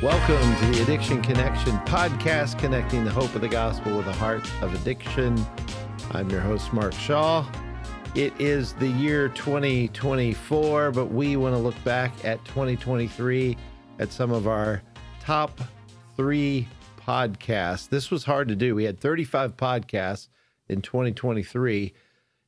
Welcome to the Addiction Connection podcast, connecting the hope of the gospel with the heart of addiction. I'm your host, Mark Shaw. It is the year 2024, but we want to look back at 2023 at some of our top three podcasts. This was hard to do. We had 35 podcasts in 2023.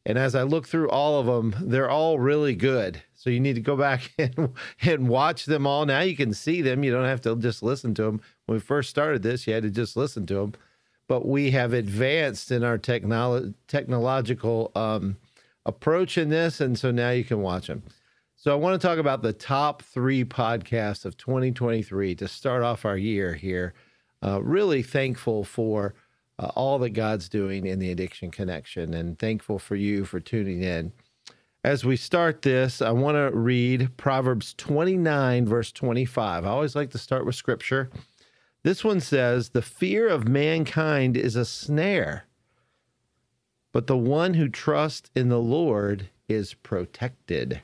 And as I look through all of them, they're all really good. So you need to go back and, and watch them all. Now you can see them. You don't have to just listen to them. When we first started this, you had to just listen to them. But we have advanced in our technolo- technological um, approach in this. And so now you can watch them. So I want to talk about the top three podcasts of 2023 to start off our year here. Uh, really thankful for uh, all that God's doing in the Addiction Connection and thankful for you for tuning in. As we start this, I want to read Proverbs 29, verse 25. I always like to start with scripture. This one says, The fear of mankind is a snare, but the one who trusts in the Lord is protected.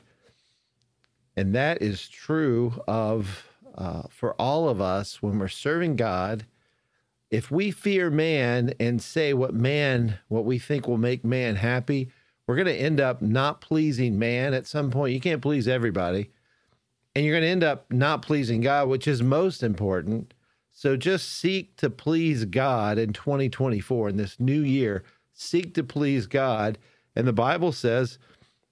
And that is true of uh, for all of us when we're serving God if we fear man and say what man, what we think will make man happy, we're going to end up not pleasing man at some point. You can't please everybody. And you're going to end up not pleasing God, which is most important. So just seek to please God in 2024, in this new year. Seek to please God. And the Bible says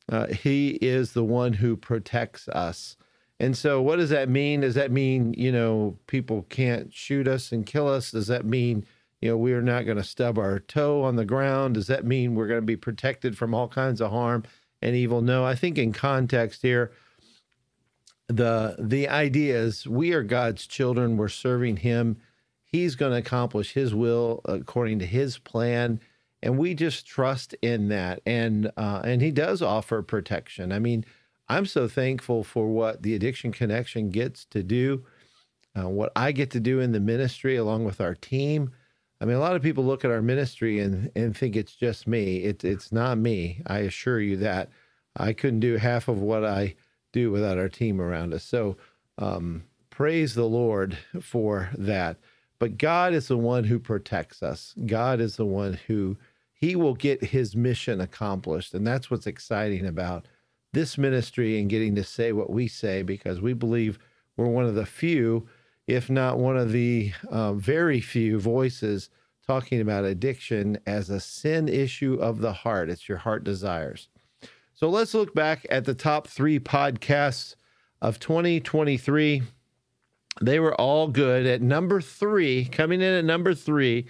uh, He is the one who protects us. And so, what does that mean? Does that mean, you know, people can't shoot us and kill us? Does that mean, you know, we are not going to stub our toe on the ground? Does that mean we're going to be protected from all kinds of harm and evil? No, I think in context here, the the idea is we are God's children. We're serving Him. He's going to accomplish His will according to His plan, and we just trust in that. And uh, and He does offer protection. I mean I'm so thankful for what the Addiction Connection gets to do, uh, what I get to do in the ministry along with our team. I mean, a lot of people look at our ministry and, and think it's just me. It, it's not me. I assure you that. I couldn't do half of what I do without our team around us. So um, praise the Lord for that. But God is the one who protects us. God is the one who he will get his mission accomplished. And that's what's exciting about this ministry and getting to say what we say because we believe we're one of the few, if not one of the uh, very few voices talking about addiction as a sin issue of the heart. It's your heart desires. So let's look back at the top three podcasts of 2023. They were all good. At number three, coming in at number three,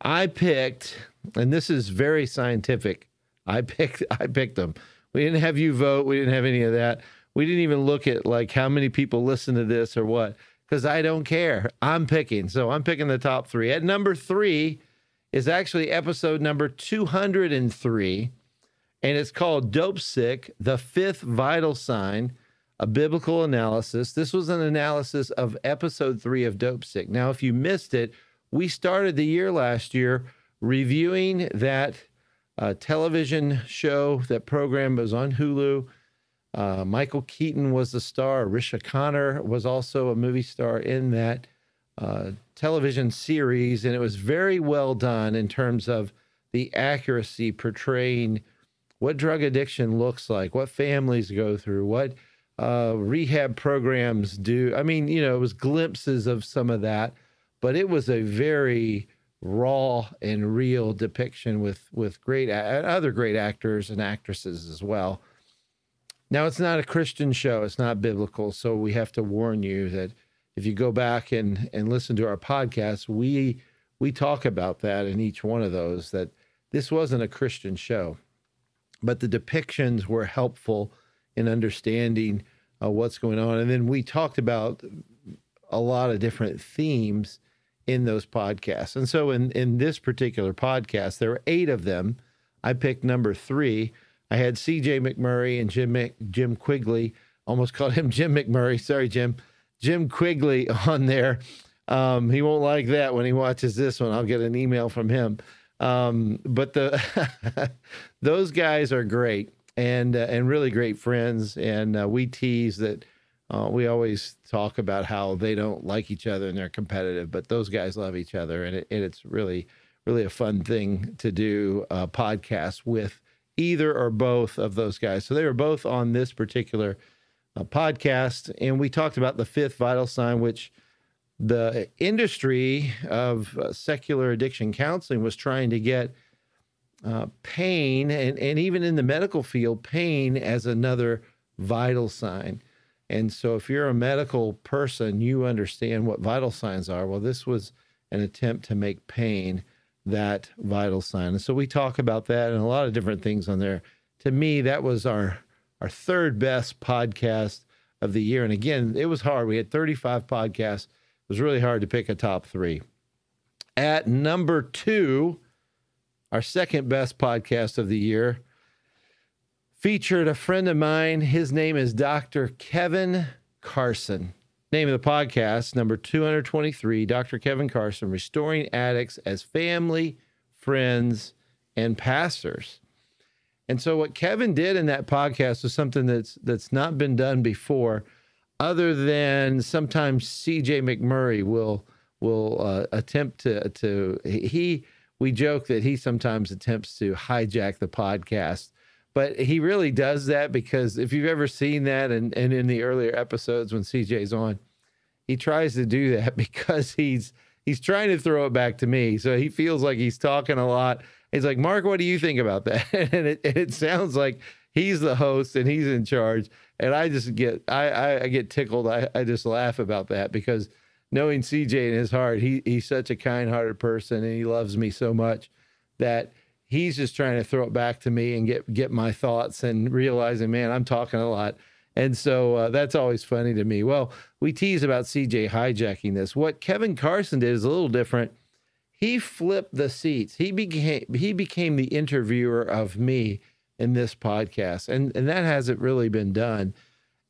I picked, and this is very scientific. I picked I picked them. We didn't have you vote. We didn't have any of that. We didn't even look at like how many people listen to this or what, because I don't care. I'm picking. So I'm picking the top three. At number three is actually episode number 203, and it's called Dopesick, the fifth vital sign, a biblical analysis. This was an analysis of episode three of Dopesick. Now, if you missed it, we started the year last year reviewing that uh, television show. That program was on Hulu. Uh, Michael Keaton was the star. Risha Connor was also a movie star in that uh, television series, and it was very well done in terms of the accuracy portraying what drug addiction looks like, what families go through, what uh, rehab programs do. I mean, you know, it was glimpses of some of that, but it was a very raw and real depiction with with great other great actors and actresses as well. Now it's not a Christian show, it's not biblical, so we have to warn you that if you go back and and listen to our podcast, we we talk about that in each one of those that this wasn't a Christian show. But the depictions were helpful in understanding uh, what's going on and then we talked about a lot of different themes in those podcasts. And so in, in this particular podcast, there were eight of them. I picked number three. I had CJ McMurray and Jim Jim Quigley. Almost called him Jim McMurray. Sorry, Jim. Jim Quigley on there. Um, he won't like that when he watches this one. I'll get an email from him. Um, but the those guys are great and uh, and really great friends. And uh, we tease that Uh, we always talk about how they don't like each other and they're competitive, but those guys love each other, and, it, and it's really, really a fun thing to do a podcast with either or both of those guys. So they were both on this particular uh, podcast, and we talked about the fifth vital sign, which the industry of uh, secular addiction counseling was trying to get uh, pain and, and even in the medical field, pain as another vital sign. And so, if you're a medical person, you understand what vital signs are. Well, this was an attempt to make pain that vital sign. And so, we talk about that and a lot of different things on there. To me, that was our our third best podcast of the year. And again, it was hard. We had 35 podcasts. It was really hard to pick a top three. At number two, our second best podcast of the year featured a friend of mine. His name is Dr. Kevin Carson. Name of the podcast, number 223, Dr. Kevin Carson, Restoring Addicts as Family, Friends, and Pastors. And so what Kevin did in that podcast was something that's that's not been done before, other than sometimes CJ McMurray will will uh, attempt to to he we joke that he sometimes attempts to hijack the podcast but he really does that because if you've ever seen that and, and in the earlier episodes when CJ's on, he tries to do that because he's he's trying to throw it back to me. So he feels like he's talking a lot. He's like, Mark, what do you think about that? and it, it sounds like he's the host and he's in charge. And I just get I, I, I get tickled. I, I just laugh about that because knowing CJ in his heart, he he's such a kind hearted person and he loves me so much that he's just trying to throw it back to me and get get my thoughts and realizing, man, I'm talking a lot. And so uh, that's always funny to me. Well, we tease about CJ hijacking this. What Kevin Carson did is a little different. He flipped the seats. He became he became the interviewer of me in this podcast, and and that hasn't really been done.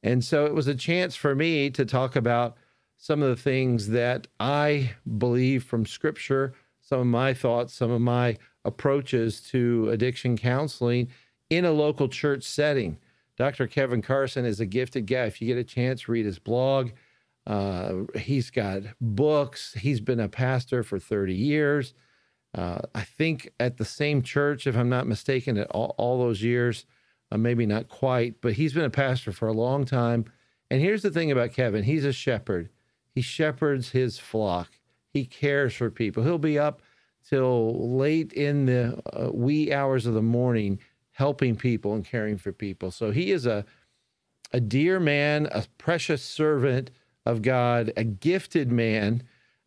And so it was a chance for me to talk about some of the things that I believe from Scripture, some of my thoughts, some of my approaches to addiction counseling in a local church setting. Dr. Kevin Carson is a gifted guy. If you get a chance, read his blog. Uh, he's got books. He's been a pastor for 30 years. Uh, I think at the same church, if I'm not mistaken, at all, all those years, uh, maybe not quite, but he's been a pastor for a long time. And here's the thing about Kevin he's a shepherd, he shepherds his flock, he cares for people. He'll be up till late in the uh, wee hours of the morning helping people and caring for people. So he is a a dear man, a precious servant of God, a gifted man.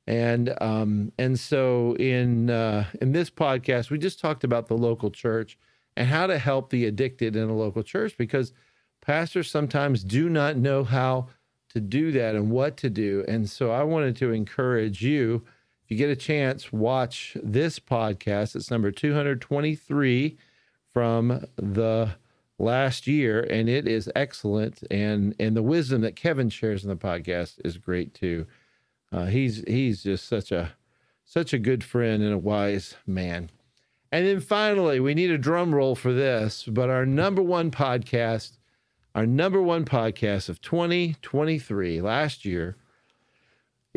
And um, and so in uh, in this podcast, we just talked about the local church and how to help the addicted in a local church because pastors sometimes do not know how to do that and what to do. And so I wanted to encourage you if you get a chance, watch this podcast. It's number 223 from the last year, and it is excellent. And and the wisdom that Kevin shares in the podcast is great too. Uh, he's he's just such a such a good friend and a wise man. And then finally, we need a drum roll for this, but our number one podcast, our number one podcast of 2023 last year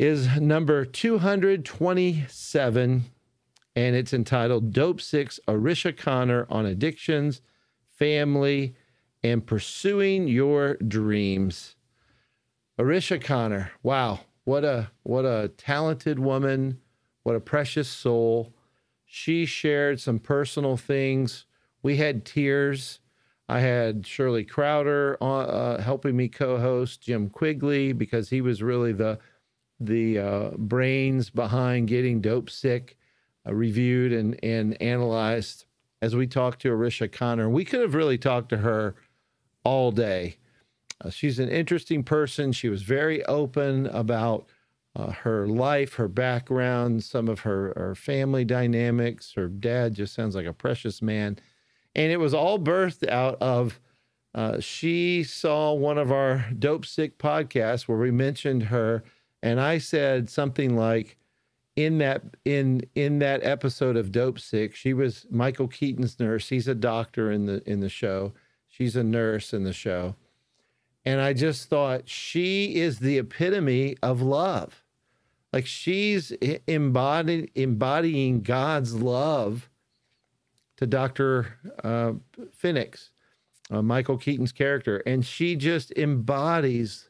is number 227, and it's entitled Dopesick's Arisha Connor on Addictions, Family, and Pursuing Your Dreams. Arisha Connor, wow, what a what a talented woman, what a precious soul. She shared some personal things. We had tears. I had Shirley Crowder uh, helping me co-host Jim Quigley because he was really the the uh, brains behind getting Dopesick uh, reviewed and, and analyzed as we talked to Arisha Connor. We could have really talked to her all day. Uh, she's an interesting person. She was very open about uh, her life, her background, some of her, her family dynamics. Her dad just sounds like a precious man. And it was all birthed out of uh, she saw one of our Dopesick podcasts where we mentioned her and I said something like, in that in in that episode of Dopesick, she was Michael Keaton's nurse. He's a doctor in the in the show. She's a nurse in the show. And I just thought she is the epitome of love. Like she's embodied, embodying God's love to Dr. Uh, Finnix, uh, Michael Keaton's character. And she just embodies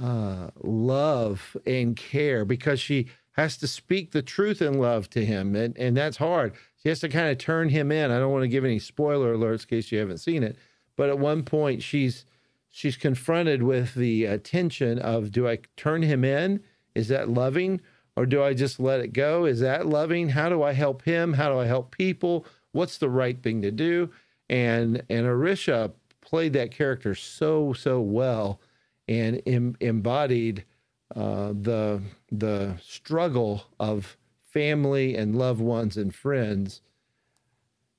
uh, love and care because she has to speak the truth in love to him. And, and that's hard. She has to kind of turn him in. I don't want to give any spoiler alerts in case you haven't seen it. But at one point, she's she's confronted with the uh, tension of do I turn him in? Is that loving? Or do I just let it go? Is that loving? How do I help him? How do I help people? What's the right thing to do? And and Arisha played that character so so well and em- embodied uh, the the struggle of family and loved ones and friends,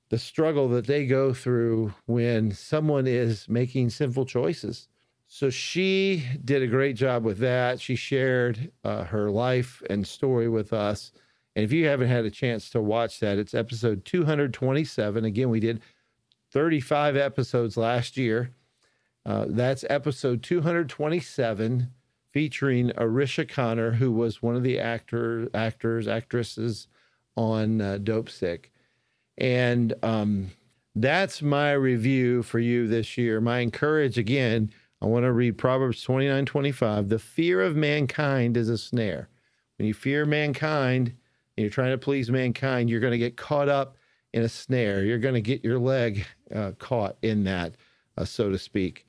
the struggle that they go through when someone is making sinful choices. So she did a great job with that. She shared uh, her life and story with us. And if you haven't had a chance to watch that, it's episode 227. Again, we did 35 episodes last year. Uh, that's episode 227 featuring Arisha Connor, who was one of the actor, actors, actresses on uh, Dopesick. And um, that's my review for you this year. My encourage again, I want to read Proverbs 29 25. The fear of mankind is a snare. When you fear mankind and you're trying to please mankind, you're going to get caught up in a snare. You're going to get your leg uh, caught in that, uh, so to speak.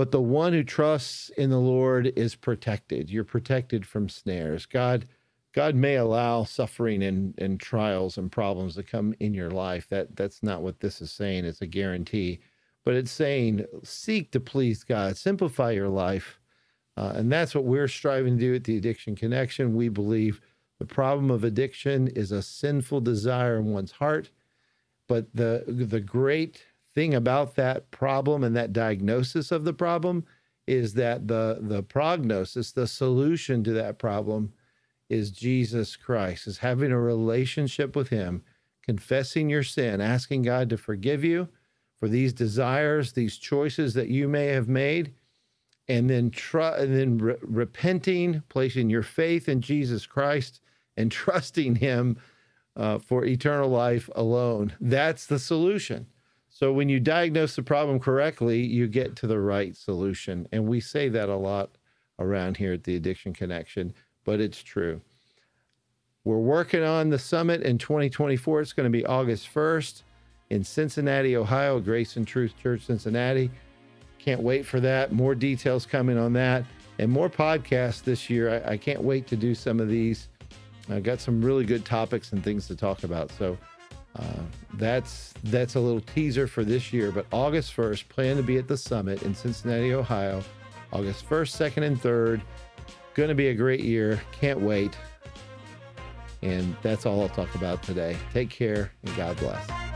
But the one who trusts in the Lord is protected. You're protected from snares. God God may allow suffering and, and trials and problems to come in your life. That that's not what this is saying. It's a guarantee. But it's saying seek to please God, simplify your life. Uh, and that's what we're striving to do at the Addiction Connection. We believe the problem of addiction is a sinful desire in one's heart. But the the great thing about that problem and that diagnosis of the problem is that the the prognosis, the solution to that problem is Jesus Christ, is having a relationship with him, confessing your sin, asking God to forgive you for these desires, these choices that you may have made, and then tr- and then re- repenting, placing your faith in Jesus Christ and trusting him uh, for eternal life alone. That's the solution. So when you diagnose the problem correctly, you get to the right solution. And we say that a lot around here at the Addiction Connection, but it's true. We're working on the summit in 2024. It's going to be August 1st in Cincinnati, Ohio, Grace and Truth Church, Cincinnati. Can't wait for that. More details coming on that and more podcasts this year. I, I can't wait to do some of these. I've got some really good topics and things to talk about. So uh, that's that's a little teaser for this year. But August 1st, plan to be at the summit in Cincinnati, Ohio. August 1st, 2nd, and 3rd. Going to be a great year. Can't wait. And that's all I'll talk about today. Take care and God bless.